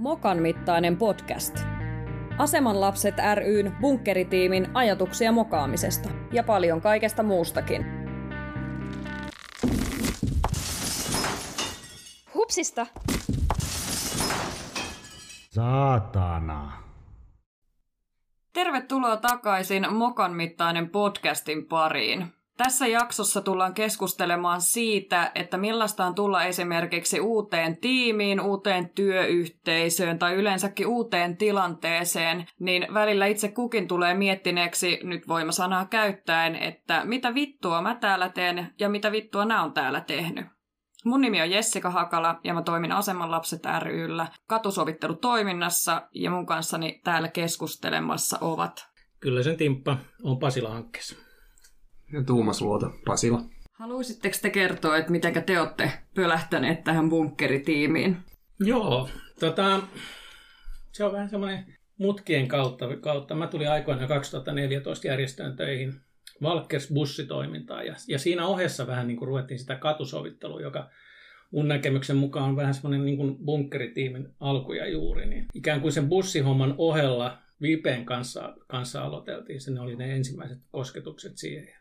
Mokan mittainen podcast. Aseman lapset ryn bunkkeritiimin ajatuksia mokaamisesta ja paljon kaikesta muustakin. Hupsista! Saatana. Tervetuloa takaisin Mokan mittainen podcastin pariin. Tässä jaksossa tullaan keskustelemaan siitä, että millaista on tulla esimerkiksi uuteen tiimiin, uuteen työyhteisöön tai yleensäkin uuteen tilanteeseen, niin välillä itse kukin tulee miettineeksi, nyt voimasanaa käyttäen, että mitä vittua mä täällä teen ja mitä vittua nää on täällä tehnyt. Mun nimi on Jessica Hakala ja mä toimin Aseman lapset ryllä katusovittelutoiminnassa ja mun kanssani täällä keskustelemassa ovat Kyllä sen timppa on Pasila-hankkeessa. Ja Tuumas Luoto, Pasila. Haluaisitteko te kertoa, että miten te olette pölähtäneet tähän bunkkeritiimiin? Joo, tota, se on vähän semmoinen mutkien kautta, kautta. Mä tulin aikoina 2014 järjestöön töihin Valkers bussitoimintaan ja, ja siinä ohessa vähän niin kuin ruvettiin sitä katusovittelua, joka mun näkemyksen mukaan on vähän semmoinen niin kuin bunkkeritiimin alku ja juuri. Niin ikään kuin sen bussihomman ohella Vipen kanssa, kanssa aloiteltiin, se ne oli ne ensimmäiset kosketukset siihen.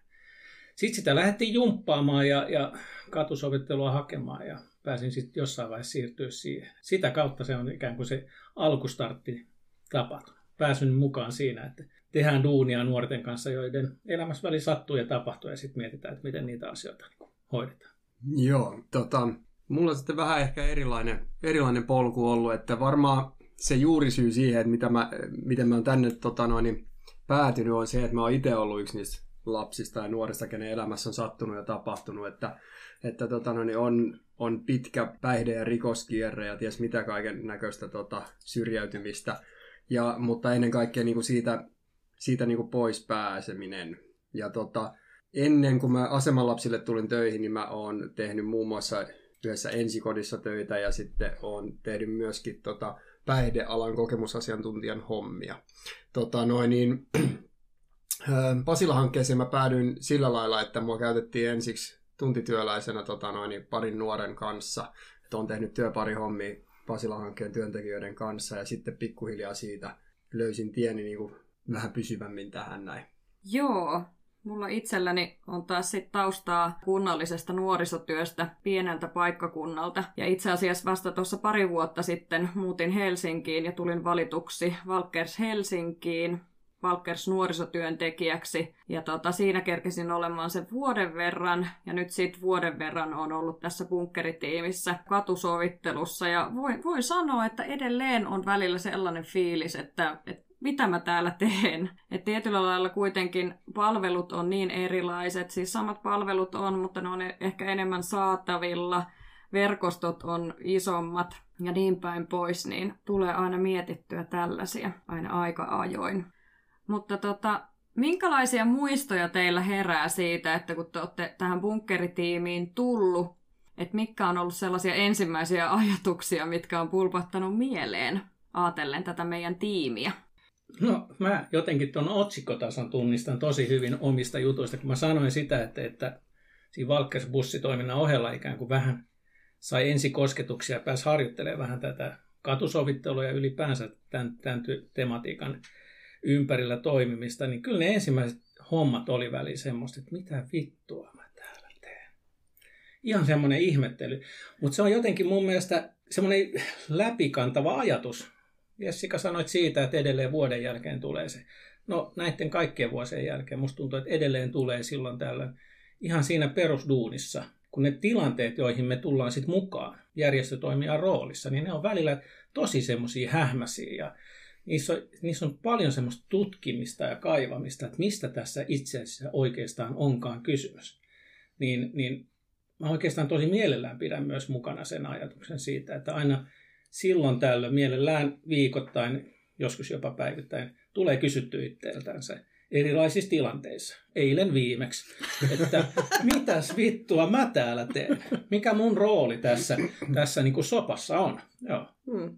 Sitten sitä lähdettiin jumppaamaan ja, ja katusovittelua hakemaan ja pääsin sitten jossain vaiheessa siirtyä siihen. Sitä kautta se on ikään kuin se alkustartti tapahtunut. Pääsyn mukaan siinä, että tehdään duunia nuorten kanssa, joiden elämässä väli sattuu ja tapahtuu ja sitten mietitään, että miten niitä asioita niin hoidetaan. Joo, tota, mulla on sitten vähän ehkä erilainen, erilainen polku ollut, että varmaan se juurisyy siihen, että mitä mä, miten mä oon tänne tota noin, päätynyt, on se, että mä oon itse ollut yksi niistä lapsista ja nuorista, kenen elämässä on sattunut ja tapahtunut, että, että tota noin, on, on pitkä päihde- ja rikoskierre ja ties mitä kaiken näköistä tota, syrjäytymistä, ja, mutta ennen kaikkea niin kuin siitä, siitä niin kuin pois pääseminen. Ja tota, ennen kuin mä asemanlapsille tulin töihin, niin mä oon tehnyt muun muassa yhdessä ensikodissa töitä ja sitten oon tehnyt myöskin tota, päihdealan kokemusasiantuntijan hommia. Tota, noin, niin, Pasila-hankkeeseen mä päädyin sillä lailla, että mua käytettiin ensiksi tuntityöläisenä tota, noin, parin nuoren kanssa. Että on tehnyt työparihommia Pasila-hankkeen työntekijöiden kanssa ja sitten pikkuhiljaa siitä löysin tieni niin kuin vähän pysyvämmin tähän näin. Joo, Mulla itselläni on taas sit taustaa kunnallisesta nuorisotyöstä pieneltä paikkakunnalta. Ja itse asiassa vasta tuossa pari vuotta sitten muutin Helsinkiin ja tulin valituksi Valkers Helsinkiin, Valkers nuorisotyöntekijäksi. Ja tota, siinä kerkesin olemaan sen vuoden verran. Ja nyt siitä vuoden verran on ollut tässä bunkkeritiimissä katusovittelussa. Ja voin, voin sanoa, että edelleen on välillä sellainen fiilis, että, että mitä mä täällä teen. Et tietyllä lailla kuitenkin palvelut on niin erilaiset, siis samat palvelut on, mutta ne on ehkä enemmän saatavilla, verkostot on isommat ja niin päin pois, niin tulee aina mietittyä tällaisia aina aika ajoin. Mutta tota, minkälaisia muistoja teillä herää siitä, että kun te olette tähän bunkkeritiimiin tullut, että mitkä on ollut sellaisia ensimmäisiä ajatuksia, mitkä on pulpattanut mieleen ajatellen tätä meidän tiimiä? No mä jotenkin tuon otsikkotason tunnistan tosi hyvin omista jutuista, kun mä sanoin sitä, että, että siinä Valkers-bussitoiminnan ohella ikään kuin vähän sai ensikosketuksia ja pääsi harjoittelemaan vähän tätä katusovittelua ja ylipäänsä tämän, tämän tematiikan ympärillä toimimista, niin kyllä ne ensimmäiset hommat oli väliin semmoista, että mitä vittua mä täällä teen. Ihan semmoinen ihmettely. Mutta se on jotenkin mun mielestä semmoinen läpikantava ajatus Jessica sanoit siitä, että edelleen vuoden jälkeen tulee se. No näiden kaikkien vuosien jälkeen musta tuntuu, että edelleen tulee silloin tällöin ihan siinä perusduunissa, kun ne tilanteet, joihin me tullaan sitten mukaan järjestötoimijan roolissa, niin ne on välillä tosi semmoisia hähmäisiä ja niissä on, niissä on paljon semmoista tutkimista ja kaivamista, että mistä tässä itse asiassa oikeastaan onkaan kysymys. Niin, niin mä oikeastaan tosi mielellään pidän myös mukana sen ajatuksen siitä, että aina silloin tällöin mielellään viikoittain, joskus jopa päivittäin, tulee kysytty itseltään se erilaisissa tilanteissa. Eilen viimeksi, että mitäs vittua mä täällä teen? Mikä mun rooli tässä, tässä niin kuin sopassa on? Joo. Hmm.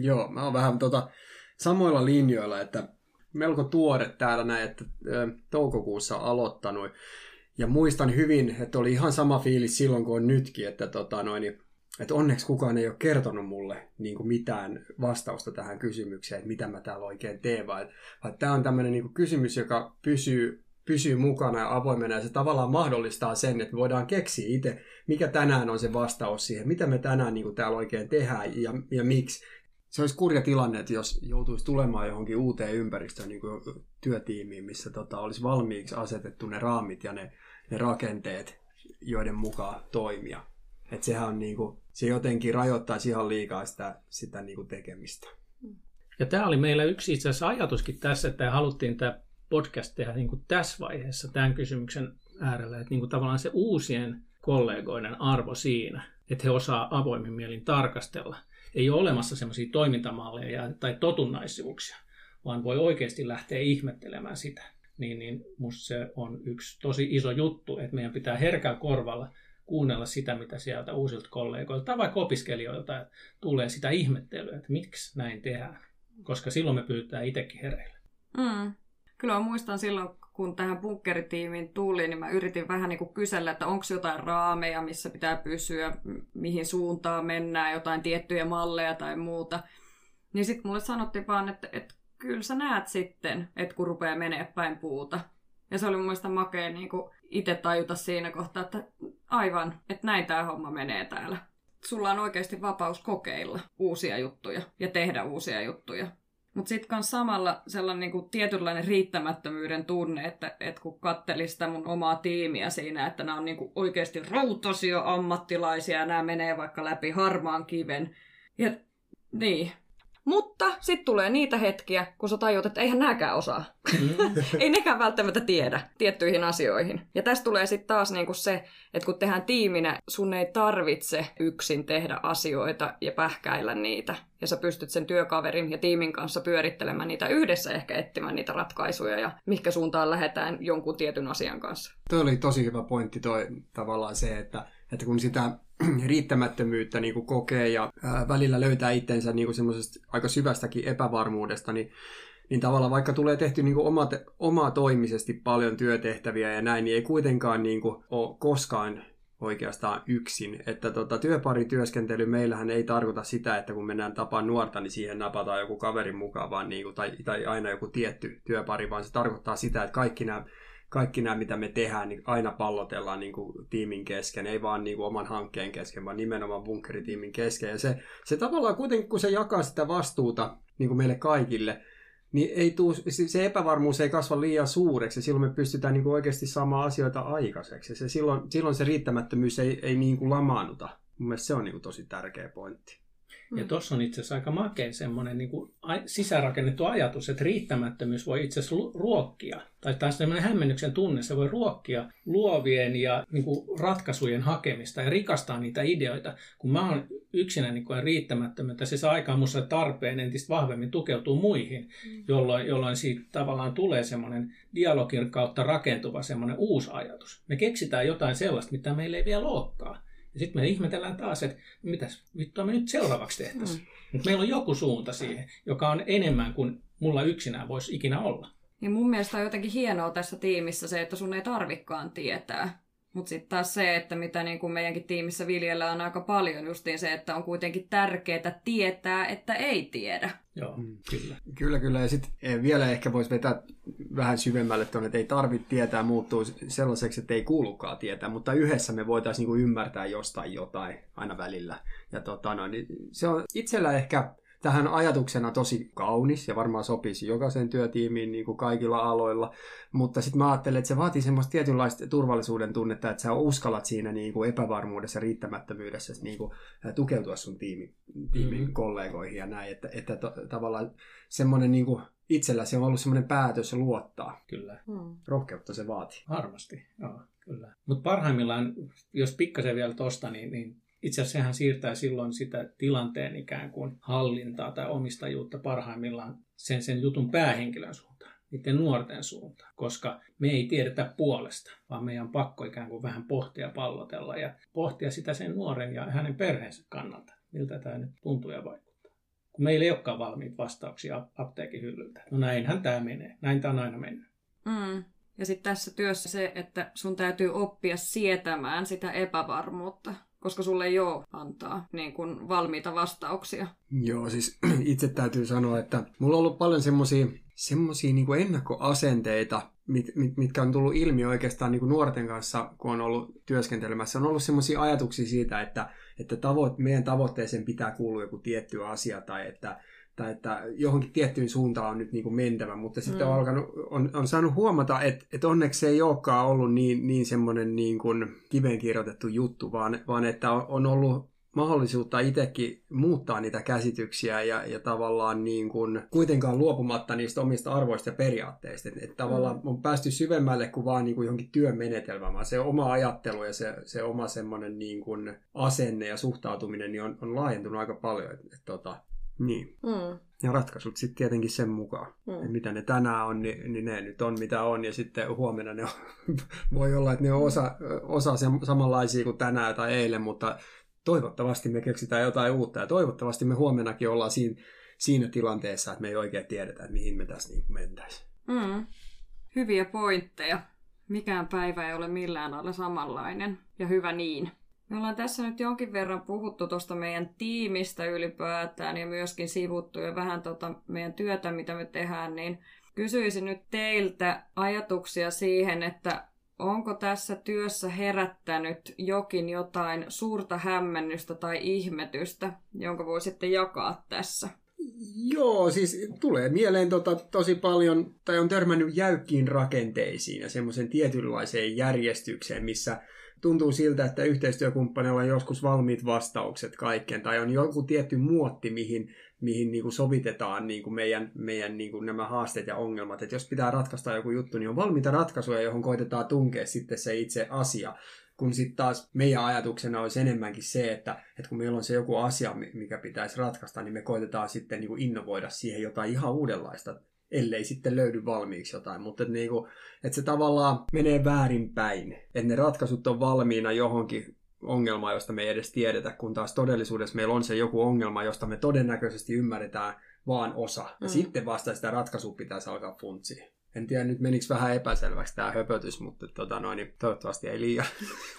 Joo, mä oon vähän tota, samoilla linjoilla, että melko tuore täällä näin, että toukokuussa aloittanut. Ja muistan hyvin, että oli ihan sama fiilis silloin kuin on nytkin, että tota, noin, että onneksi kukaan ei ole kertonut mulle niin kuin mitään vastausta tähän kysymykseen, että mitä mä täällä oikein teen, vaan, vaan tämä on tämmöinen niin kysymys, joka pysyy, pysyy mukana ja avoimena, ja se tavallaan mahdollistaa sen, että voidaan keksiä itse, mikä tänään on se vastaus siihen, mitä me tänään niin kuin täällä oikein tehdään ja, ja miksi. Se olisi kurja tilanne, että jos joutuisi tulemaan johonkin uuteen ympäristöön, niin kuin työtiimiin, missä tota, olisi valmiiksi asetettu ne raamit ja ne, ne rakenteet, joiden mukaan toimia. Että sehän on niin kuin, se jotenkin rajoittaisi ihan liikaa sitä, sitä niin kuin tekemistä. Ja tämä oli meillä yksi itse asiassa ajatuskin tässä, että haluttiin tämä podcast tehdä niin kuin tässä vaiheessa tämän kysymyksen äärellä, että niin kuin tavallaan se uusien kollegoiden arvo siinä, että he osaa avoimin mielin tarkastella. Ei ole olemassa semmoisia toimintamalleja tai totunnaisuuksia, vaan voi oikeasti lähteä ihmettelemään sitä. Niin, niin musta se on yksi tosi iso juttu, että meidän pitää herkällä korvalla kuunnella sitä, mitä sieltä uusilta kollegoilta tai vaikka opiskelijoilta tulee sitä ihmettelyä, että miksi näin tehdään. Koska silloin me pyytää itsekin hereille. Mm. Kyllä mä muistan silloin, kun tähän bunkkeritiimiin tuli, niin mä yritin vähän niin kuin kysellä, että onko jotain raameja, missä pitää pysyä, mihin suuntaan mennään, jotain tiettyjä malleja tai muuta. Niin sitten mulle sanottiin vaan, että, että kyllä sä näet sitten, että kun rupeaa menee päin puuta. Ja se oli mun mielestä makea niin itse tajuta siinä kohtaa, että aivan, että näin tämä homma menee täällä. Sulla on oikeasti vapaus kokeilla uusia juttuja ja tehdä uusia juttuja. Mutta sitten on samalla sellainen niinku tietynlainen riittämättömyyden tunne, että et kun kattelin sitä mun omaa tiimiä siinä, että nämä on niinku oikeasti rautasia ammattilaisia ja nämä menee vaikka läpi harmaan kiven. Ja niin, mutta sitten tulee niitä hetkiä, kun sä tajut, että eihän nääkään osaa. Mm. ei nekään välttämättä tiedä tiettyihin asioihin. Ja tästä tulee sitten taas niinku se, että kun tehdään tiiminä, sun ei tarvitse yksin tehdä asioita ja pähkäillä niitä. Ja sä pystyt sen työkaverin ja tiimin kanssa pyörittelemään niitä yhdessä ehkä etsimään niitä ratkaisuja ja mihinkä suuntaan lähdetään jonkun tietyn asian kanssa. Tuo oli tosi hyvä pointti toi tavallaan se, että, että kun sitä riittämättömyyttä niin kuin kokee ja ää, välillä löytää itsensä niin semmoisesta aika syvästäkin epävarmuudesta, niin, niin tavallaan vaikka tulee tehty niin kuin oma, omaa toimisesti paljon työtehtäviä ja näin, niin ei kuitenkaan niin kuin ole koskaan oikeastaan yksin. Että tota, työparityöskentely meillähän ei tarkoita sitä, että kun mennään tapaan nuorta, niin siihen napataan joku kaverin mukaan, vaan niin kuin, tai, tai aina joku tietty työpari, vaan se tarkoittaa sitä, että kaikki nämä kaikki nämä, mitä me tehdään, niin aina pallotellaan niin kuin tiimin kesken, ei vaan niin kuin oman hankkeen kesken, vaan nimenomaan bunkkeritiimin kesken. Ja se, se tavallaan kuitenkin, kun se jakaa sitä vastuuta niin kuin meille kaikille, niin ei tuu, se epävarmuus ei kasva liian suureksi ja silloin me pystytään niin kuin oikeasti saamaan asioita aikaiseksi. Ja se, silloin, silloin se riittämättömyys ei, ei niin kuin lamaannuta. Mun mielestä se on niin kuin tosi tärkeä pointti. Ja tuossa on itse asiassa aika makea semmoinen niin kuin sisäänrakennettu ajatus, että riittämättömyys voi itse asiassa ruokkia, tai taas semmoinen hämmennyksen tunne, se voi ruokkia luovien ja niin kuin ratkaisujen hakemista ja rikastaa niitä ideoita. Kun mä oon yksinäni niin koen riittämättömyyttä, se saa aikaan musta tarpeen entistä vahvemmin tukeutuu muihin, mm. jolloin, jolloin siitä tavallaan tulee semmoinen dialogin kautta rakentuva semmoinen uusi ajatus. Me keksitään jotain sellaista, mitä meillä ei vielä olekaan. Ja sitten me ihmetellään taas, että mitäs vittua me nyt seuraavaksi tehtäisiin. Mm. Mutta meillä on joku suunta siihen, joka on enemmän kuin mulla yksinään voisi ikinä olla. Niin mun mielestä on jotenkin hienoa tässä tiimissä se, että sun ei tarvikaan tietää. Mutta sitten taas se, että mitä niin kuin meidänkin tiimissä viljellä on aika paljon justiin se, että on kuitenkin tärkeää tietää, että ei tiedä. Joo, mm. kyllä. Kyllä, kyllä. Ja sitten eh, vielä ehkä voisi vetää vähän syvemmälle tuonne, että ei tarvitse tietää muuttuu sellaiseksi, että ei kuulukaan tietää, mutta yhdessä me voitaisiin niinku ymmärtää jostain jotain aina välillä. Ja tota, no, niin se on itsellä ehkä tähän ajatuksena tosi kaunis ja varmaan sopisi jokaisen työtiimiin niin kuin kaikilla aloilla, mutta sitten mä ajattelen, että se vaatii semmoista tietynlaista turvallisuuden tunnetta, että sä uskallat siinä niin kuin epävarmuudessa ja riittämättömyydessä niin kuin, tukeutua sun tiimi, tiimin mm-hmm. kollegoihin ja näin, että, että to, tavallaan semmoinen niin kuin itsellä se on ollut semmoinen päätös luottaa. Kyllä. Mm. Rohkeutta se vaatii. Varmasti, joo, kyllä. Mutta parhaimmillaan, jos pikkasen vielä tosta, niin, niin itse asiassa sehän siirtää silloin sitä tilanteen ikään kuin hallintaa tai omistajuutta parhaimmillaan sen, sen jutun päähenkilön suuntaan, niiden nuorten suuntaan, koska me ei tiedetä puolesta, vaan meidän on pakko ikään kuin vähän pohtia pallotella ja pohtia sitä sen nuoren ja hänen perheensä kannalta, miltä tämä nyt tuntuu ja vaikuttaa. Kun meillä ei olekaan valmiita vastauksia apteekin hyllyltä. No näinhän tämä menee, näin tämä on aina mennyt. Mm. Ja sitten tässä työssä se, että sun täytyy oppia sietämään sitä epävarmuutta. Koska sulle ei ole antaa niin kuin valmiita vastauksia. Joo, siis itse täytyy sanoa, että mulla on ollut paljon semmoisia semmoisia niin ennakkoasenteita, mit, mit, mitkä on tullut ilmi oikeastaan niin kuin nuorten kanssa, kun on ollut työskentelemässä. On ollut semmoisia ajatuksia siitä, että, että tavo, meidän tavoitteeseen pitää kuulua joku tietty asia tai että, tai että johonkin tiettyyn suuntaan on nyt niin kuin mentävä, mutta sitten mm. on, alkanut, on, on saanut huomata, että, että onneksi se ei olekaan ollut niin, niin semmoinen niin kuin kiveen kirjoitettu juttu, vaan, vaan että on, on ollut mahdollisuutta itsekin muuttaa niitä käsityksiä ja, ja tavallaan niin kuin kuitenkaan luopumatta niistä omista arvoista ja periaatteista. Että et tavallaan mm. on päästy syvemmälle kuin vaan niin kuin johonkin työmenetelmään, vaan se oma ajattelu ja se, se oma semmoinen niin kuin asenne ja suhtautuminen niin on, on laajentunut aika paljon. Et, et, tota, niin. Mm. Ja ratkaisut sitten tietenkin sen mukaan. Mm. Että mitä ne tänään on, niin, niin ne nyt on mitä on. Ja sitten huomenna ne on, voi olla, että ne on osa, osa samanlaisia kuin tänään tai eilen, mutta toivottavasti me keksitään jotain uutta ja toivottavasti me huomennakin ollaan siinä, siinä tilanteessa, että me ei oikein tiedetä, että mihin me tässä niin mentäisiin. Mm. Hyviä pointteja. Mikään päivä ei ole millään alla samanlainen ja hyvä niin. Me ollaan tässä nyt jonkin verran puhuttu tuosta meidän tiimistä ylipäätään ja myöskin sivuttu jo vähän tuota meidän työtä, mitä me tehdään, niin kysyisin nyt teiltä ajatuksia siihen, että onko tässä työssä herättänyt jokin jotain suurta hämmennystä tai ihmetystä, jonka voisitte jakaa tässä? Joo, siis tulee mieleen tota, tosi paljon, tai on törmännyt jäykkiin rakenteisiin ja semmoisen tietynlaiseen järjestykseen, missä tuntuu siltä, että yhteistyökumppanilla on joskus valmiit vastaukset kaikkeen, tai on joku tietty muotti, mihin, mihin niin kuin sovitetaan niin kuin meidän, meidän niin kuin nämä haasteet ja ongelmat. Että jos pitää ratkaista joku juttu, niin on valmiita ratkaisuja, johon koitetaan tunkea sitten se itse asia. Kun sitten taas meidän ajatuksena olisi enemmänkin se, että, että kun meillä on se joku asia, mikä pitäisi ratkaista, niin me koitetaan sitten niin kuin innovoida siihen jotain ihan uudenlaista ellei sitten löydy valmiiksi jotain. Mutta että, niinku, että se tavallaan menee väärinpäin. Että ne ratkaisut on valmiina johonkin ongelmaan, josta me ei edes tiedetä, kun taas todellisuudessa meillä on se joku ongelma, josta me todennäköisesti ymmärretään vaan osa. Ja mm. sitten vasta sitä ratkaisua pitäisi alkaa funtsia. En tiedä, nyt menikö vähän epäselväksi tämä höpötys, mutta tota noin, niin toivottavasti ei liian.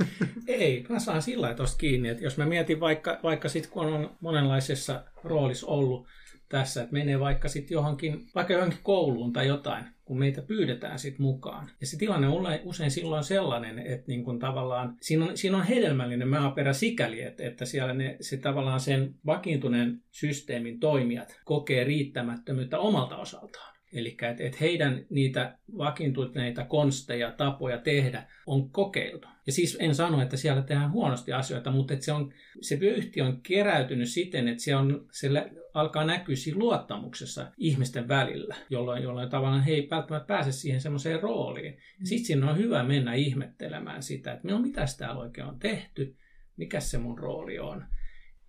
ei, mä saan sillä tuosta kiinni, että jos mä mietin vaikka, vaikka sitten kun on monenlaisessa roolissa ollut, tässä, että menee vaikka sitten johonkin, vaikka johonkin kouluun tai jotain, kun meitä pyydetään sitten mukaan. Ja se tilanne on usein silloin sellainen, että niin kun tavallaan siinä on, siinä on hedelmällinen maaperä sikäli, että, että siellä ne, se tavallaan sen vakiintuneen systeemin toimijat kokee riittämättömyyttä omalta osaltaan. Eli että et heidän niitä vakiintuneita konsteja, tapoja tehdä on kokeiltu. Ja siis en sano, että siellä tehdään huonosti asioita, mutta se, on, se yhtiö on keräytynyt siten, että se, on, se alkaa näkyä siinä luottamuksessa ihmisten välillä, jolloin, jolloin tavallaan he ei välttämättä pääse siihen semmoiseen rooliin. Sitten siinä on hyvä mennä ihmettelemään sitä, että no mitä täällä oikein on tehty, mikä se mun rooli on.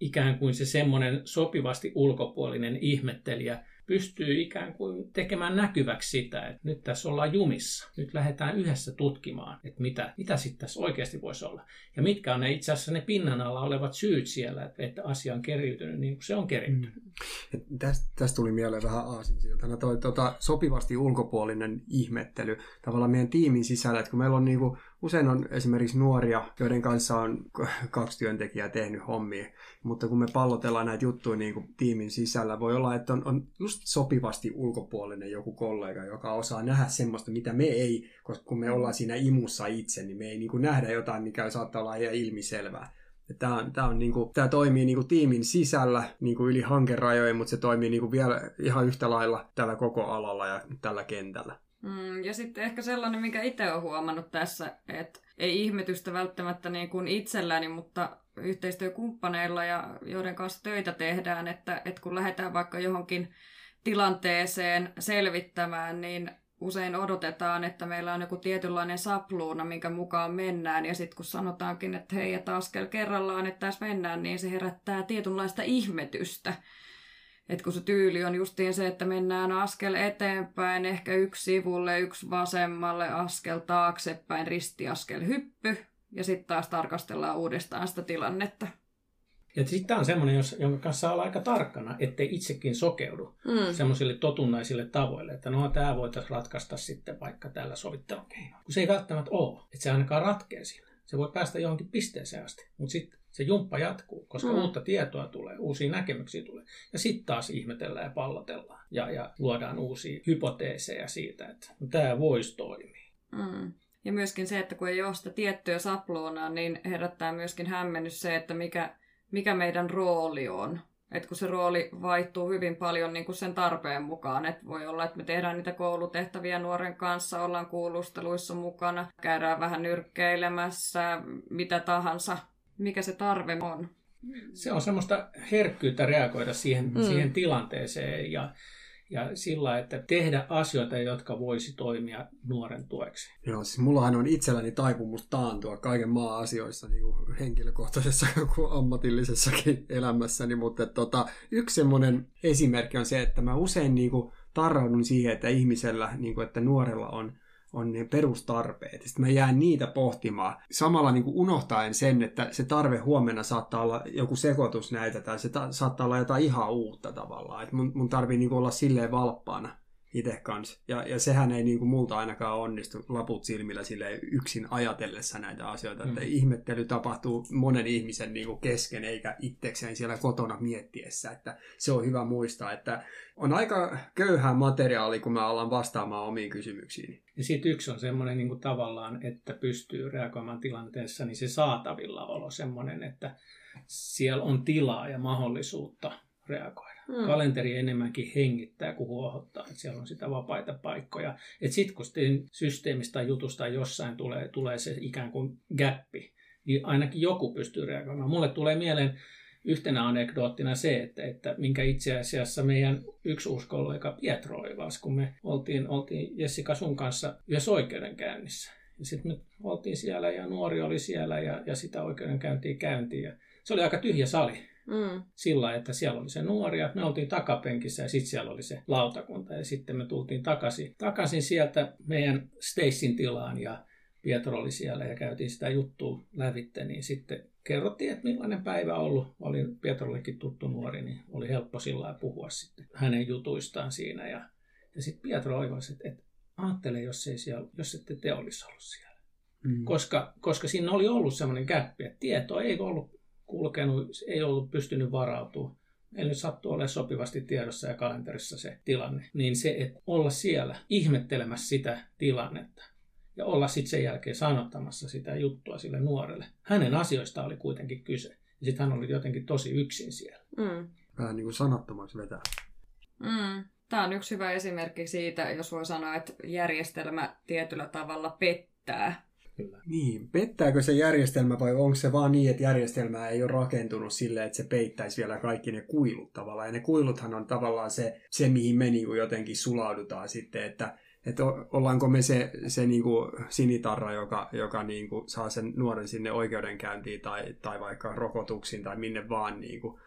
Ikään kuin se semmoinen sopivasti ulkopuolinen ihmettelijä, pystyy ikään kuin tekemään näkyväksi sitä, että nyt tässä ollaan jumissa. Nyt lähdetään yhdessä tutkimaan, että mitä, mitä sitten tässä oikeasti voisi olla. Ja mitkä on ne itse asiassa ne pinnan alla olevat syyt siellä, että asia on keriytynyt niin kuin se on keriytynyt. Mm. Tästä, tästä tuli mieleen vähän aasinsiltana toi tota, sopivasti ulkopuolinen ihmettely tavallaan meidän tiimin sisällä, että kun meillä on niinku Usein on esimerkiksi nuoria, joiden kanssa on kaksi työntekijää tehnyt hommia, mutta kun me pallotellaan näitä juttuja niin kuin tiimin sisällä, voi olla, että on, on just sopivasti ulkopuolinen joku kollega, joka osaa nähdä semmoista, mitä me ei, koska kun me ollaan siinä imussa itse, niin me ei niin kuin nähdä jotain, mikä saattaa olla ihan ilmiselvää. Tämä, on, tämä, on niin kuin, tämä toimii niin kuin tiimin sisällä niin kuin yli hankerajojen, mutta se toimii niin kuin vielä ihan yhtä lailla tällä koko alalla ja tällä kentällä. Mm, ja sitten ehkä sellainen, mikä itse olen huomannut tässä, että ei ihmetystä välttämättä niin kuin itselläni, mutta yhteistyökumppaneilla ja joiden kanssa töitä tehdään, että, että kun lähdetään vaikka johonkin tilanteeseen selvittämään, niin usein odotetaan, että meillä on joku tietynlainen sapluuna, minkä mukaan mennään, ja sitten kun sanotaankin, että hei, että askel kerrallaan, että tässä mennään, niin se herättää tietynlaista ihmetystä. Että kun se tyyli on justiin se, että mennään askel eteenpäin, ehkä yksi sivulle, yksi vasemmalle, askel taaksepäin, ristiaskel hyppy, ja sitten taas tarkastellaan uudestaan sitä tilannetta. Ja sitten tämä on semmoinen, jonka kanssa saa olla aika tarkkana, ettei itsekin sokeudu mm. semmoisille totunnaisille tavoille, että no tämä voitaisiin ratkaista sitten vaikka tällä sovittelukeinolla. Kun se ei välttämättä ole, että se ainakaan ratkee siinä. Se voi päästä johonkin pisteeseen asti, mutta sitten Se jumppa jatkuu, koska Mm. uutta tietoa tulee, uusia näkemyksiä tulee. Ja sitten taas ihmetellään ja pallotellaan ja, ja luodaan uusia hypoteeseja siitä, että no, tämä voisi toimia. Mm. Ja myöskin se, että kun ei ole sitä tiettyä sapluunaa, niin herättää myöskin hämmennys se, että mikä, mikä meidän rooli on. Et kun se rooli vaihtuu hyvin paljon niin kuin sen tarpeen mukaan. Et voi olla, että me tehdään niitä koulutehtäviä nuoren kanssa, ollaan kuulusteluissa mukana, käydään vähän nyrkkeilemässä, mitä tahansa. Mikä se tarve on. Se on semmoista herkkyyttä reagoida siihen, Mm. siihen tilanteeseen ja, ja sillä, että tehdä asioita, jotka voisi toimia nuoren tueksi. Joo, siis mullahan on itselläni taipumus taantua kaiken maan asioissa niin kuin henkilökohtaisessa kuin ammatillisessakin elämässäni, mutta tota, yksi semmoinen esimerkki on se, että mä usein niin kuin, tarraudun siihen, että ihmisellä, niin kuin, että nuorella on on ne perustarpeet. Sitten mä jään niitä pohtimaan. Samalla niin kuin unohtaen sen, että se tarve huomenna saattaa olla joku sekoitus näitä, tai se ta- saattaa olla jotain ihan uutta tavallaan. Et mun, mun tarvii niin olla silleen valppaana itse kanssa. Ja, ja sehän ei niin kuin multa ainakaan onnistu laput silmillä sille yksin ajatellessa näitä asioita. Mm. Että ihmettely tapahtuu monen ihmisen niin kuin kesken, eikä itsekseen siellä kotona miettiessä. Että se on hyvä muistaa, että on aika köyhää materiaali, kun mä alan vastaamaan omiin kysymyksiini. Ja sitten yksi on semmoinen niin kuin tavallaan, että pystyy reagoimaan tilanteessa, niin se saatavilla olo semmoinen, että siellä on tilaa ja mahdollisuutta reagoida. Mm. Mm. Kalenteri enemmänkin hengittää kuin huohottaa, että siellä on sitä vapaita paikkoja. Että sitten kun systeemistä tai jutusta jossain tulee, tulee se ikään kuin gappi, niin ainakin joku pystyy reagoimaan. Mulle tulee mieleen yhtenä anekdoottina se, että, että minkä itse asiassa meidän yksi uusi kollega Pietro oivasi, kun me oltiin, oltiin Jessica sun kanssa yhdessä oikeudenkäynnissä. Ja sitten me oltiin siellä ja nuori oli siellä ja, ja sitä oikeudenkäyntiä käyntiin. Ja se oli aika tyhjä sali Mm. sillä että siellä oli se nuori ja me oltiin takapenkissä ja sitten siellä oli se lautakunta ja sitten me tultiin takaisin, takaisin sieltä meidän Stacyn tilaan ja Pietro oli siellä ja käytiin sitä juttua lävitte, niin sitten kerrottiin, että millainen päivä on ollut. Oli Pietrollekin tuttu nuori, niin oli helppo sillä puhua sitten hänen jutuistaan siinä. Ja, ja sitten Pietro oivasi, että, että ajattele, jos, ei siellä, jos ette te olisi ollut siellä. Mm. Koska, koska siinä oli ollut semmoinen käppi, että tieto ei ollut kulkenut, ei ollut pystynyt varautumaan. Meillä nyt sattuu olemaan sopivasti tiedossa ja kalenterissa se tilanne. Niin se, että olla siellä ihmettelemässä sitä tilannetta ja olla sitten sen jälkeen sanottamassa sitä juttua sille nuorelle. Hänen asioista oli kuitenkin kyse. Ja sitten hän oli jotenkin tosi yksin siellä. Mm. Vähän niin kuin sanattomaksi vetää. Mm. Tämä on yksi hyvä esimerkki siitä, jos voi sanoa, että järjestelmä tietyllä tavalla pettää. Kyllä. Niin, pettääkö se järjestelmä vai onko se vaan niin, että järjestelmä ei ole rakentunut silleen, että se peittäisi vielä kaikki ne kuilut tavallaan. Ja ne kuiluthan on tavallaan se, se mihin me niin jotenkin sulaudutaan sitten, että että ollaanko me se, se niin kuin sinitarra, joka, joka niin kuin saa sen nuoren sinne oikeudenkäyntiin tai, tai vaikka rokotuksiin tai minne vaan. Niin kuin.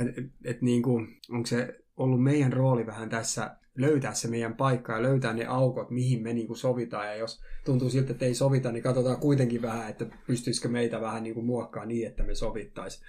Et, et, niin kuin, onko se ollut meidän rooli vähän tässä löytää se meidän paikka ja löytää ne aukot, mihin me niin kuin sovitaan. Ja jos tuntuu siltä, että ei sovita, niin katsotaan kuitenkin vähän, että pystyisikö meitä vähän niin kuin muokkaa niin, että me sovittaisiin.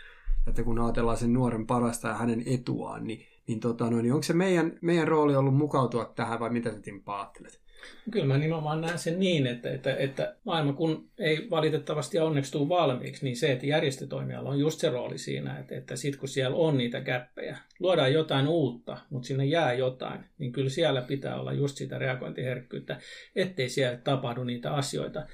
Että kun ajatellaan sen nuoren parasta ja hänen etuaan, niin, niin, tota, no, niin onko se meidän, meidän rooli ollut mukautua tähän vai mitä sä Timppa ajattelet? Kyllä mä nimenomaan näen sen niin, että, että, että maailma kun ei valitettavasti ja onneksi tule valmiiksi, niin se, että järjestötoimijalla on just se rooli siinä, että, että sitten kun siellä on niitä käppejä, luodaan jotain uutta, mutta sinne jää jotain, niin kyllä siellä pitää olla just sitä reagointiherkkyyttä, ettei siellä tapahdu niitä asioita,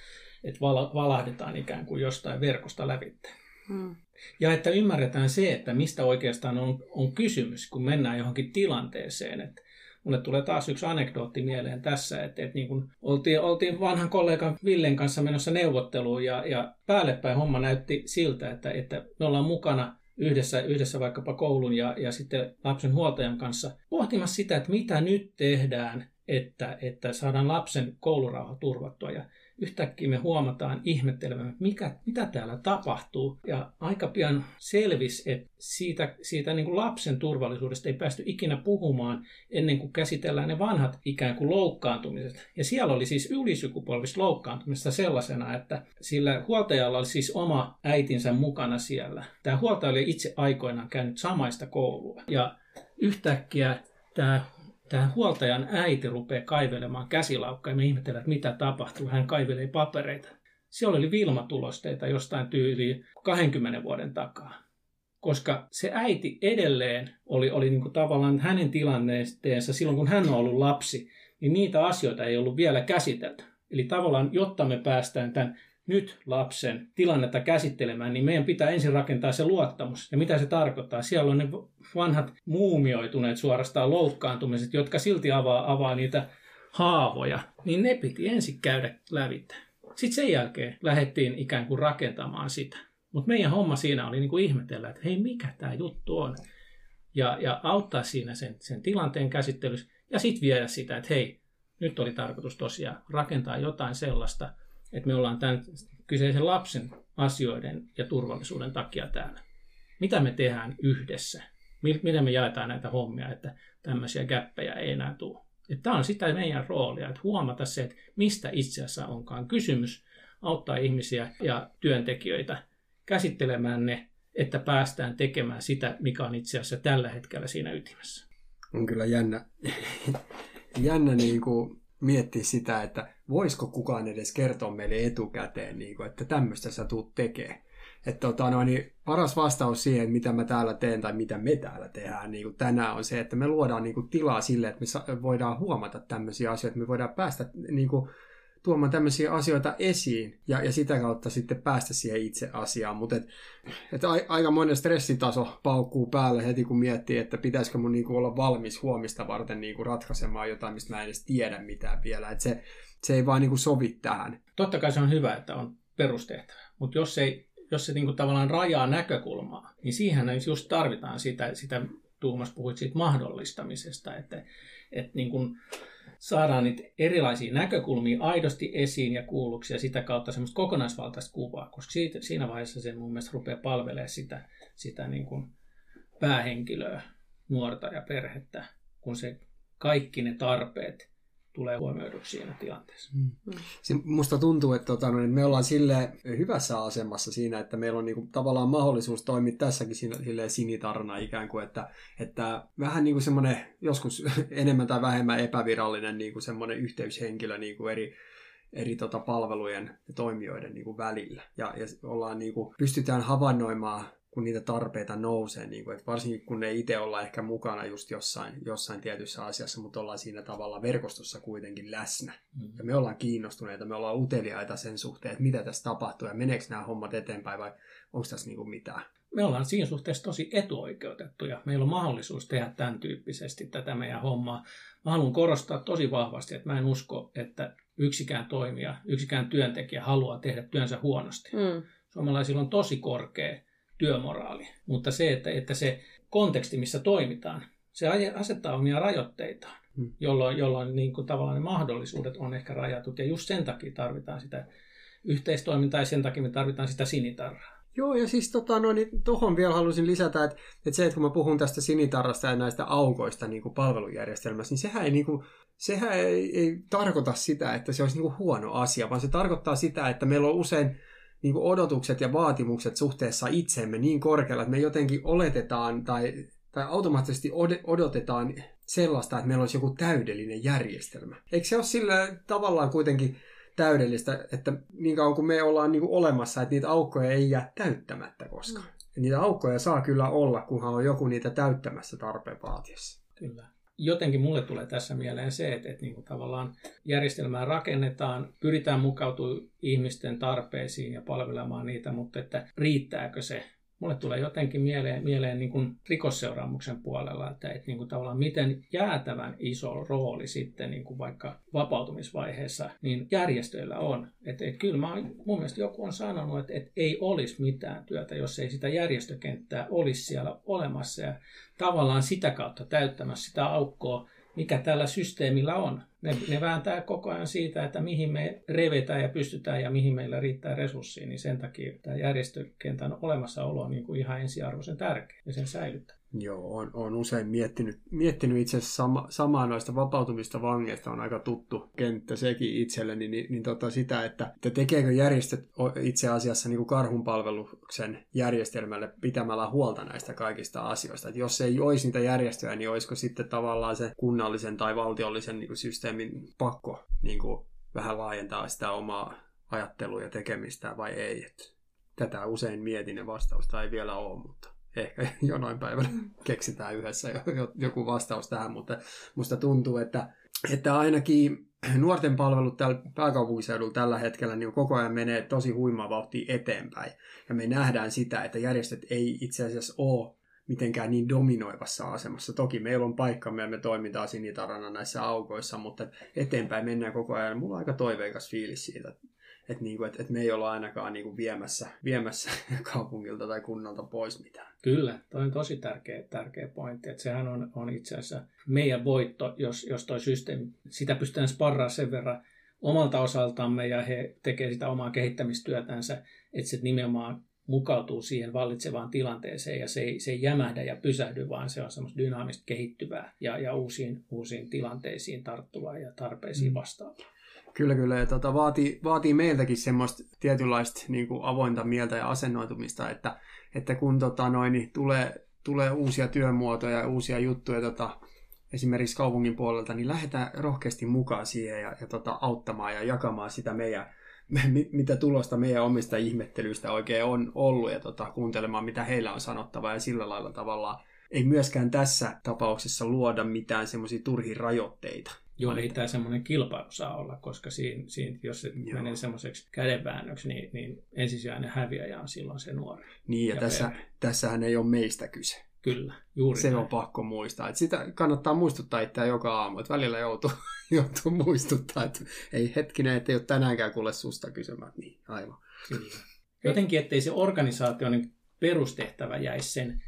että vala, valahdetaan ikään kuin jostain verkosta lävitte. Mm. Ja että ymmärretään se, että mistä oikeastaan on, on kysymys, kun mennään johonkin tilanteeseen. Että mulle tulee taas yksi anekdootti mieleen tässä, että, että niin kun oltiin, oltiin vanhan kollegan Villen kanssa menossa neuvotteluun ja, ja päällepäin homma näytti siltä, että, että me ollaan mukana yhdessä, yhdessä vaikkapa koulun ja, ja sitten lapsen huoltajan kanssa pohtimassa sitä, että mitä nyt tehdään, että, että saadaan lapsen koulurauha turvattua. Ja yhtäkkiä me huomataan ihmettelemään, että mikä, mitä täällä tapahtuu. Ja aika pian selvisi, että siitä, siitä niin kuin lapsen turvallisuudesta ei päästy ikinä puhumaan ennen kuin käsitellään ne vanhat ikään kuin loukkaantumiset. Ja siellä oli siis ylisukupolvista loukkaantumista sellaisena, että sillä huoltajalla oli siis oma äitinsä mukana siellä. Tämä huoltaja oli itse aikoinaan käynyt samaista koulua. Ja yhtäkkiä tämä tämä huoltajan äiti rupeaa kaivelemaan käsilaukkaa ja me ihmetellään, että mitä tapahtuu. Hän kaivelee papereita. siellä oli Vilma-tulosteita jostain tyyliin 20 vuoden takaa. Koska se äiti edelleen oli, oli niin kuin tavallaan hänen tilanneensa silloin, kun hän on ollut lapsi, niin niitä asioita ei ollut vielä käsitelty. Eli tavallaan, jotta me päästään tämän nyt lapsen tilannetta käsittelemään, niin meidän pitää ensin rakentaa se luottamus. Ja mitä se tarkoittaa? Siellä on ne vanhat muumioituneet suorastaan loukkaantumiset, jotka silti avaa, avaa niitä haavoja. Niin ne piti ensin käydä lävitse. Sitten sen jälkeen lähdettiin ikään kuin rakentamaan sitä. Mutta meidän homma siinä oli niin kuin ihmetellä, että hei, mikä tämä juttu on. Ja, ja auttaa siinä sen, sen tilanteen käsittelyssä. Ja sitten viedä sitä, että hei, nyt oli tarkoitus tosiaan rakentaa jotain sellaista, että me ollaan tämän kyseisen lapsen asioiden ja turvallisuuden takia täällä. Mitä me tehdään yhdessä? Miten me jaetaan näitä hommia, että tämmöisiä käppejä ei enää tule? Tämä on sitä meidän roolia, että huomata se, että mistä itse asiassa onkaan kysymys, auttaa ihmisiä ja työntekijöitä käsittelemään ne, että päästään tekemään sitä, mikä on itse asiassa tällä hetkellä siinä ytimessä. On kyllä jännä, jännä niin kuin miettiä sitä, että voisiko kukaan edes kertoa meille etukäteen, niin kuin, että tämmöistä sä tuut tekemään. Että tota, no, niin paras vastaus siihen, mitä mä täällä teen tai mitä me täällä tehdään niin kuin tänään on se, että me luodaan niin kuin, tilaa sille, että me voidaan huomata tämmöisiä asioita, me voidaan päästä niin kuin, tuomaan tämmöisiä asioita esiin ja, ja sitä kautta sitten päästä siihen itse asiaan. Mutta et, et a, aika monen stressitaso paukkuu päälle heti, kun miettii, että pitäisikö mun niinku olla valmis huomista varten niinku ratkaisemaan jotain, mistä mä en edes tiedä mitään vielä. Et se, se ei vaan niinku sovi tähän. Totta kai se on hyvä, että on perustehtävä, mutta jos jos se niinku tavallaan rajaa näkökulmaa, niin siihen just tarvitaan sitä, sitä Tuomas puhuit siitä mahdollistamisesta, että, että niin kuin saadaan niitä erilaisia näkökulmia aidosti esiin ja kuulluksi ja sitä kautta semmoista kokonaisvaltaista kuvaa, koska siitä, siinä vaiheessa se mun mielestä rupeaa palvelemaan sitä, sitä niin kuin päähenkilöä, nuorta ja perhettä, kun se kaikki ne tarpeet tulee huomioiduksi siinä tilanteessa. Mm. mm. musta tuntuu, että tota, no, me ollaan sille hyvässä asemassa siinä, että meillä on niinku, tavallaan mahdollisuus toimia tässäkin sille sinitarna ikään kuin, että, että vähän niin kuin semmoinen joskus enemmän tai vähemmän epävirallinen niin kuin semmoinen yhteyshenkilö niin kuin eri, eri tota, palvelujen ja toimijoiden niin kuin välillä. Ja, ja ollaan, niin kuin, pystytään havainnoimaan kun niitä tarpeita nousee, niin kuin, että varsinkin kun ei itse olla ehkä mukana just jossain, jossain tietyssä asiassa, mutta ollaan siinä tavalla verkostossa kuitenkin läsnä. Mm. Ja me ollaan kiinnostuneita, me ollaan uteliaita sen suhteen, että mitä tässä tapahtuu ja meneekö nämä hommat eteenpäin vai onko tässä niin kuin mitään. Me ollaan siinä suhteessa tosi etuoikeutettuja. Meillä on mahdollisuus tehdä tämän tyyppisesti tätä meidän hommaa. Mä haluan korostaa tosi vahvasti, että mä en usko, että yksikään toimija, yksikään työntekijä haluaa tehdä työnsä huonosti. Mm. Suomalaisilla on tosi korkea työmoraali. Mutta se, että, että se konteksti, missä toimitaan, se asettaa omia rajoitteitaan, hmm. jolloin, jolloin niin kuin tavallaan ne mahdollisuudet on ehkä rajatut. Ja just sen takia tarvitaan sitä yhteistoimintaa ja sen takia me tarvitaan sitä sinitarraa. Joo, ja siis tota, no, niin tuohon vielä halusin lisätä, että, että se, että kun mä puhun tästä sinitarrasta ja näistä aukoista niin kuin palvelujärjestelmässä, niin sehän ei, niin kuin, sehän ei, ei tarkoita sitä, että se olisi niin kuin huono asia, vaan se tarkoittaa sitä, että meillä on usein niin kuin odotukset ja vaatimukset suhteessa itseemme niin korkealla, että me jotenkin oletetaan tai, tai automaattisesti odotetaan sellaista, että meillä olisi joku täydellinen järjestelmä. Eikö se ole sillä tavallaan kuitenkin täydellistä, että niin kauan kuin me ollaan niin kuin olemassa, että niitä aukkoja ei jää täyttämättä koskaan. Mm. niitä aukkoja saa kyllä olla, kunhan on joku niitä täyttämässä tarpeen vaatiessa. Kyllä jotenkin mulle tulee tässä mieleen se, että, että niin kuin tavallaan järjestelmää rakennetaan, pyritään mukautumaan ihmisten tarpeisiin ja palvelemaan niitä, mutta että riittääkö se mulle tulee jotenkin mieleen, mieleen niin kuin rikosseuraamuksen puolella, että, että niin kuin tavallaan miten jäätävän iso rooli sitten niin kuin vaikka vapautumisvaiheessa niin järjestöillä on. Että, että kyllä mä, mun mielestä joku on sanonut, että, että ei olisi mitään työtä, jos ei sitä järjestökenttää olisi siellä olemassa ja tavallaan sitä kautta täyttämässä sitä aukkoa, mikä tällä systeemillä on. Ne, ne vääntää koko ajan siitä, että mihin me revetään ja pystytään ja mihin meillä riittää resursseja, niin sen takia tämä järjestökentän olemassaolo on niin kuin ihan ensiarvoisen tärkeä ja sen säilyttää. Joo, on, on usein miettinyt, miettinyt itse asiassa sama, samaa noista vapautumista vangeista, on aika tuttu kenttä sekin itselleni, niin, niin tota sitä, että, että tekeekö järjestöt itse asiassa niin kuin karhunpalveluksen järjestelmälle pitämällä huolta näistä kaikista asioista. Että jos ei olisi niitä järjestöjä, niin olisiko sitten tavallaan se kunnallisen tai valtiollisen niin kuin systeemin pakko niin kuin vähän laajentaa sitä omaa ajattelua ja tekemistä vai ei. Et tätä usein mietin ja vastausta ei vielä ole, mutta ehkä jonain päivänä keksitään yhdessä joku vastaus tähän, mutta musta tuntuu, että, että ainakin nuorten palvelut täällä pääkaupunkiseudulla tällä hetkellä niin koko ajan menee tosi huimaa vauhtia eteenpäin. Ja me nähdään sitä, että järjestöt ei itse asiassa ole mitenkään niin dominoivassa asemassa. Toki meillä on paikkamme ja me toimitaan sinitarana näissä aukoissa, mutta eteenpäin mennään koko ajan. Mulla on aika toiveikas fiilis siitä, että, niinku, että, että me ei olla ainakaan niinku viemässä, viemässä kaupungilta tai kunnalta pois mitään. Kyllä, toi on tosi tärkeä, tärkeä pointti, että sehän on, on itse asiassa meidän voitto, jos, jos toi systeemi, sitä pystytään sparraa sen verran omalta osaltamme ja he tekevät sitä omaa kehittämistyötänsä, että se nimenomaan mukautuu siihen vallitsevaan tilanteeseen ja se ei, se ei jämähdä ja pysähdy, vaan se on semmoista dynaamista kehittyvää ja, ja uusiin, uusiin tilanteisiin tarttuvaa ja tarpeisiin mm. vastaavaa. Kyllä, kyllä. Ja tota, vaatii, vaatii meiltäkin semmoista tietynlaista niin kuin avointa mieltä ja asennoitumista, että, että kun tota, noin, niin tulee, tulee uusia työmuotoja ja uusia juttuja tota, esimerkiksi kaupungin puolelta, niin lähdetään rohkeasti mukaan siihen ja, ja tota, auttamaan ja jakamaan sitä meidän, mitä tulosta meidän omista ihmettelyistä oikein on ollut ja tota, kuuntelemaan, mitä heillä on sanottava ja sillä lailla tavallaan ei myöskään tässä tapauksessa luoda mitään semmoisia turhia rajoitteita. Joo, ei tämä semmoinen kilpailu saa olla, koska siinä, siinä jos se Joo. menee semmoiseksi kädenväännöksi, niin, niin ensisijainen häviäjä on silloin se nuori. Niin, ja, ja tässä, tässähän ei ole meistä kyse. Kyllä, juuri Se näin. on pakko muistaa. Että sitä kannattaa muistuttaa itseä joka aamu, että välillä joutuu, joutuu muistuttaa, että ei hetkinen, että ei ole tänäänkään kuule susta kysymään. Niin, aivan. Kyllä. Jotenkin, ettei se organisaation niin perustehtävä jäisi sen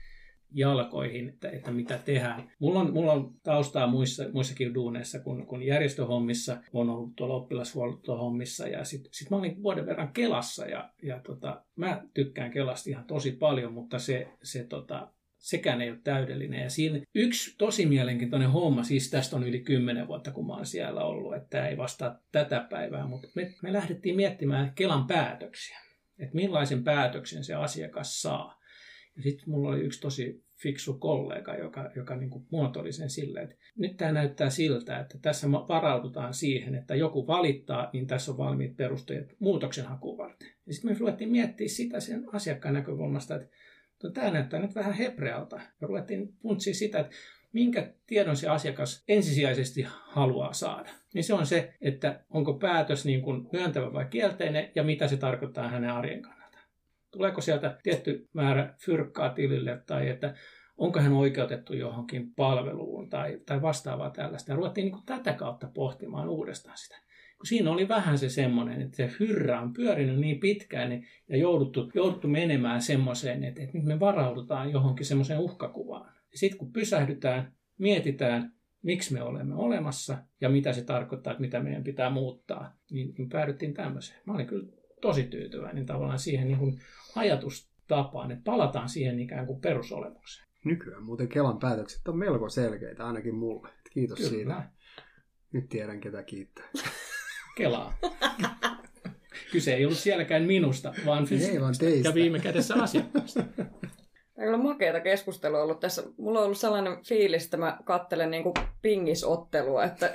jalkoihin, että, että mitä tehdään. Mulla on, mulla on taustaa muissa, muissakin duuneissa, kun, kun järjestöhommissa on ollut tuolla oppilashuoltohommissa ja sitten sit mä olin vuoden verran Kelassa ja, ja tota, mä tykkään Kelasta ihan tosi paljon, mutta se, se tota, sekään ei ole täydellinen. Ja siinä yksi tosi mielenkiintoinen homma, siis tästä on yli kymmenen vuotta, kun mä oon siellä ollut, että ei vastaa tätä päivää, mutta me, me lähdettiin miettimään Kelan päätöksiä, että millaisen päätöksen se asiakas saa. Ja sitten mulla oli yksi tosi fiksu kollega, joka, joka niin kuin muotoili sen silleen, että nyt tämä näyttää siltä, että tässä varaudutaan siihen, että joku valittaa, niin tässä on valmiit perusteet muutoksenhakuun varten. Ja sitten me ruvettiin miettiä sitä sen asiakkaan näkökulmasta, että no, tämä näyttää nyt vähän hebrealta. Ja ruvettiin puntsia sitä, että minkä tiedon se asiakas ensisijaisesti haluaa saada. Niin se on se, että onko päätös niin kuin myöntävä vai kielteinen ja mitä se tarkoittaa hänen arjen kannalta tuleeko sieltä tietty määrä fyrkkaa tilille tai että onko hän oikeutettu johonkin palveluun tai, tai vastaavaa tällaista. Ja ruvettiin niin kuin tätä kautta pohtimaan uudestaan sitä. Kun siinä oli vähän se semmoinen, että se hyrrä on pyörinyt niin pitkään niin, ja jouduttu, jouduttu menemään semmoiseen, että, että nyt me varaudutaan johonkin semmoiseen uhkakuvaan. Ja sitten kun pysähdytään, mietitään, miksi me olemme olemassa ja mitä se tarkoittaa, että mitä meidän pitää muuttaa, niin, niin päädyttiin tämmöiseen. Mä olin kyllä tosi tyytyväinen tavallaan siihen niin kuin ajatustapaan, että palataan siihen ikään kuin perusolemukseen. Nykyään muuten Kelan päätökset on melko selkeitä, ainakin mulle. Kiitos Kyllä. siitä. Nyt tiedän, ketä kiittää. Kelaa. Kyse ei ollut sielläkään minusta, vaan, ei, vaan teistä. ja viime kädessä asiakkaasta. Tämä on makeata keskustelua ollut tässä. Mulla on ollut sellainen fiilis, että mä kattelen niin kuin pingisottelua, että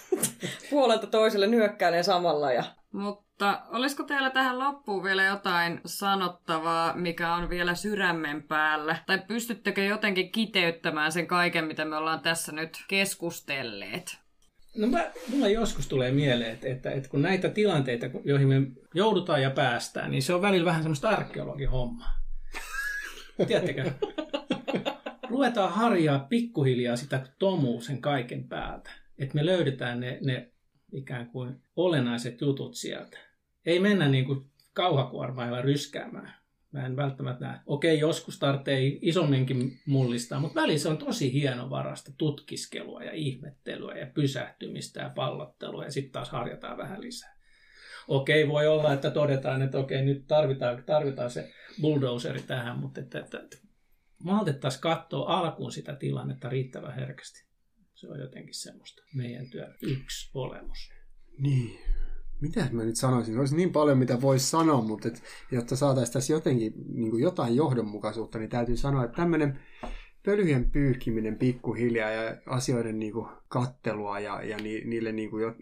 puolelta toiselle nyökkäilee samalla. Ja... Mutta olisiko teillä tähän loppuun vielä jotain sanottavaa, mikä on vielä sydämen päällä? Tai pystyttekö jotenkin kiteyttämään sen kaiken, mitä me ollaan tässä nyt keskustelleet? No mä, mulla joskus tulee mieleen, että, että, että kun näitä tilanteita, joihin me joudutaan ja päästään, niin se on välillä vähän semmoista arkeologin hommaa. Tiedättekö? Ruvetaan harjaa pikkuhiljaa sitä tomuusen kaiken päältä. Että me löydetään ne, ne ikään kuin olennaiset jutut sieltä. Ei mennä niin kuin kauhakuormailla ryskäämään. Mä en välttämättä näe. Okei, joskus tarvitsee isomminkin mullistaa, mutta välissä on tosi hieno varasta tutkiskelua ja ihmettelyä ja pysähtymistä ja pallottelua ja sitten taas harjataan vähän lisää. Okei, voi olla, että todetaan, että okei, nyt tarvitaan, tarvitaan se bulldozeri tähän, mutta että, että, että maltettaisiin katsoa alkuun sitä tilannetta riittävän herkästi. Se on jotenkin semmoista meidän työn yksi olemus. Niin. Mitä mä nyt sanoisin? Olisi niin paljon, mitä voisi sanoa, mutta et, jotta saataisiin tässä jotenkin niin kuin jotain johdonmukaisuutta, niin täytyy sanoa, että tämmöinen pölyjen pyyhkiminen pikkuhiljaa ja asioiden niin kuin, kattelua ja, ja ni, niille niin kuin, jo,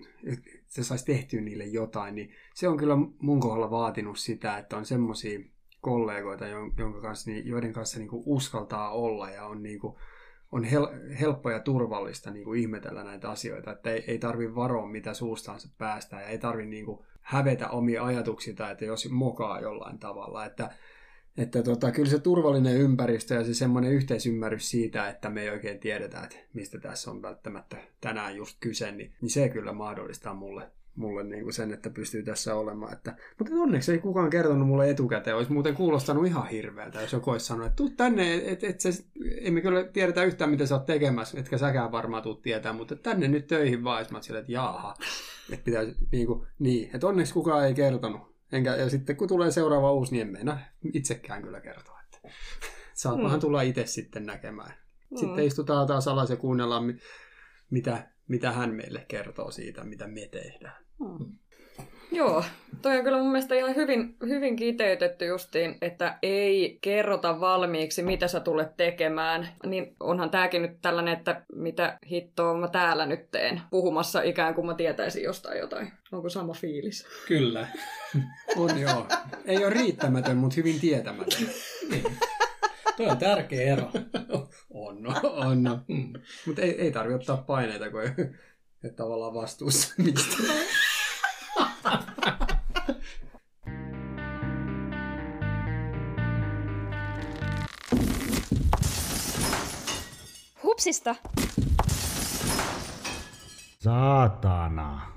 se saisi tehtyä niille jotain, niin se on kyllä mun kohdalla vaatinut sitä, että on semmoisia kollegoita, jonka kanssa, joiden kanssa niin kuin uskaltaa olla ja on, niin kuin, on hel, helppo ja turvallista niin kuin ihmetellä näitä asioita, että ei, ei tarvi varoa, mitä suustaansa päästään ja ei tarvi niin kuin hävetä omia ajatuksia, että jos mokaa jollain tavalla, että että tota, kyllä se turvallinen ympäristö ja se semmoinen yhteisymmärrys siitä, että me ei oikein tiedetä, että mistä tässä on välttämättä tänään just kyse, niin, niin se kyllä mahdollistaa mulle, mulle niin kuin sen, että pystyy tässä olemaan. Että, mutta onneksi ei kukaan kertonut mulle etukäteen. Olisi muuten kuulostanut ihan hirveältä, jos joku olisi sanonut, että tuu tänne, että et, et emme kyllä tiedetä yhtään, mitä sä oot tekemässä, etkä säkään varmaan tuu tietää, mutta tänne nyt töihin vaan, että sille, että jaaha, että pitäisi niin, kuin, niin, että onneksi kukaan ei kertonut. Enkä, ja sitten kun tulee seuraava uusi, niin en meinaa itsekään kyllä kertoa. Että saatpahan mm. tulla itse sitten näkemään. Mm. Sitten istutaan taas alas ja kuunnellaan, mitä, mitä hän meille kertoo siitä, mitä me tehdään. Mm. Joo, toi on kyllä mun mielestä ihan hyvin, hyvin kiteytetty justiin, että ei kerrota valmiiksi, mitä sä tulet tekemään. Niin onhan tääkin nyt tällainen, että mitä hittoa mä täällä nyt teen, puhumassa ikään kuin mä tietäisin jostain jotain. Onko sama fiilis? Kyllä. on joo. Ei ole riittämätön, mutta hyvin tietämätön. niin. Tuo on tärkeä ero. on, no, on. No. Mm. Mutta ei, ei tarvitse ottaa paineita, kun ei, ei tavallaan vastuussa mistä. Hupsista. Saatana.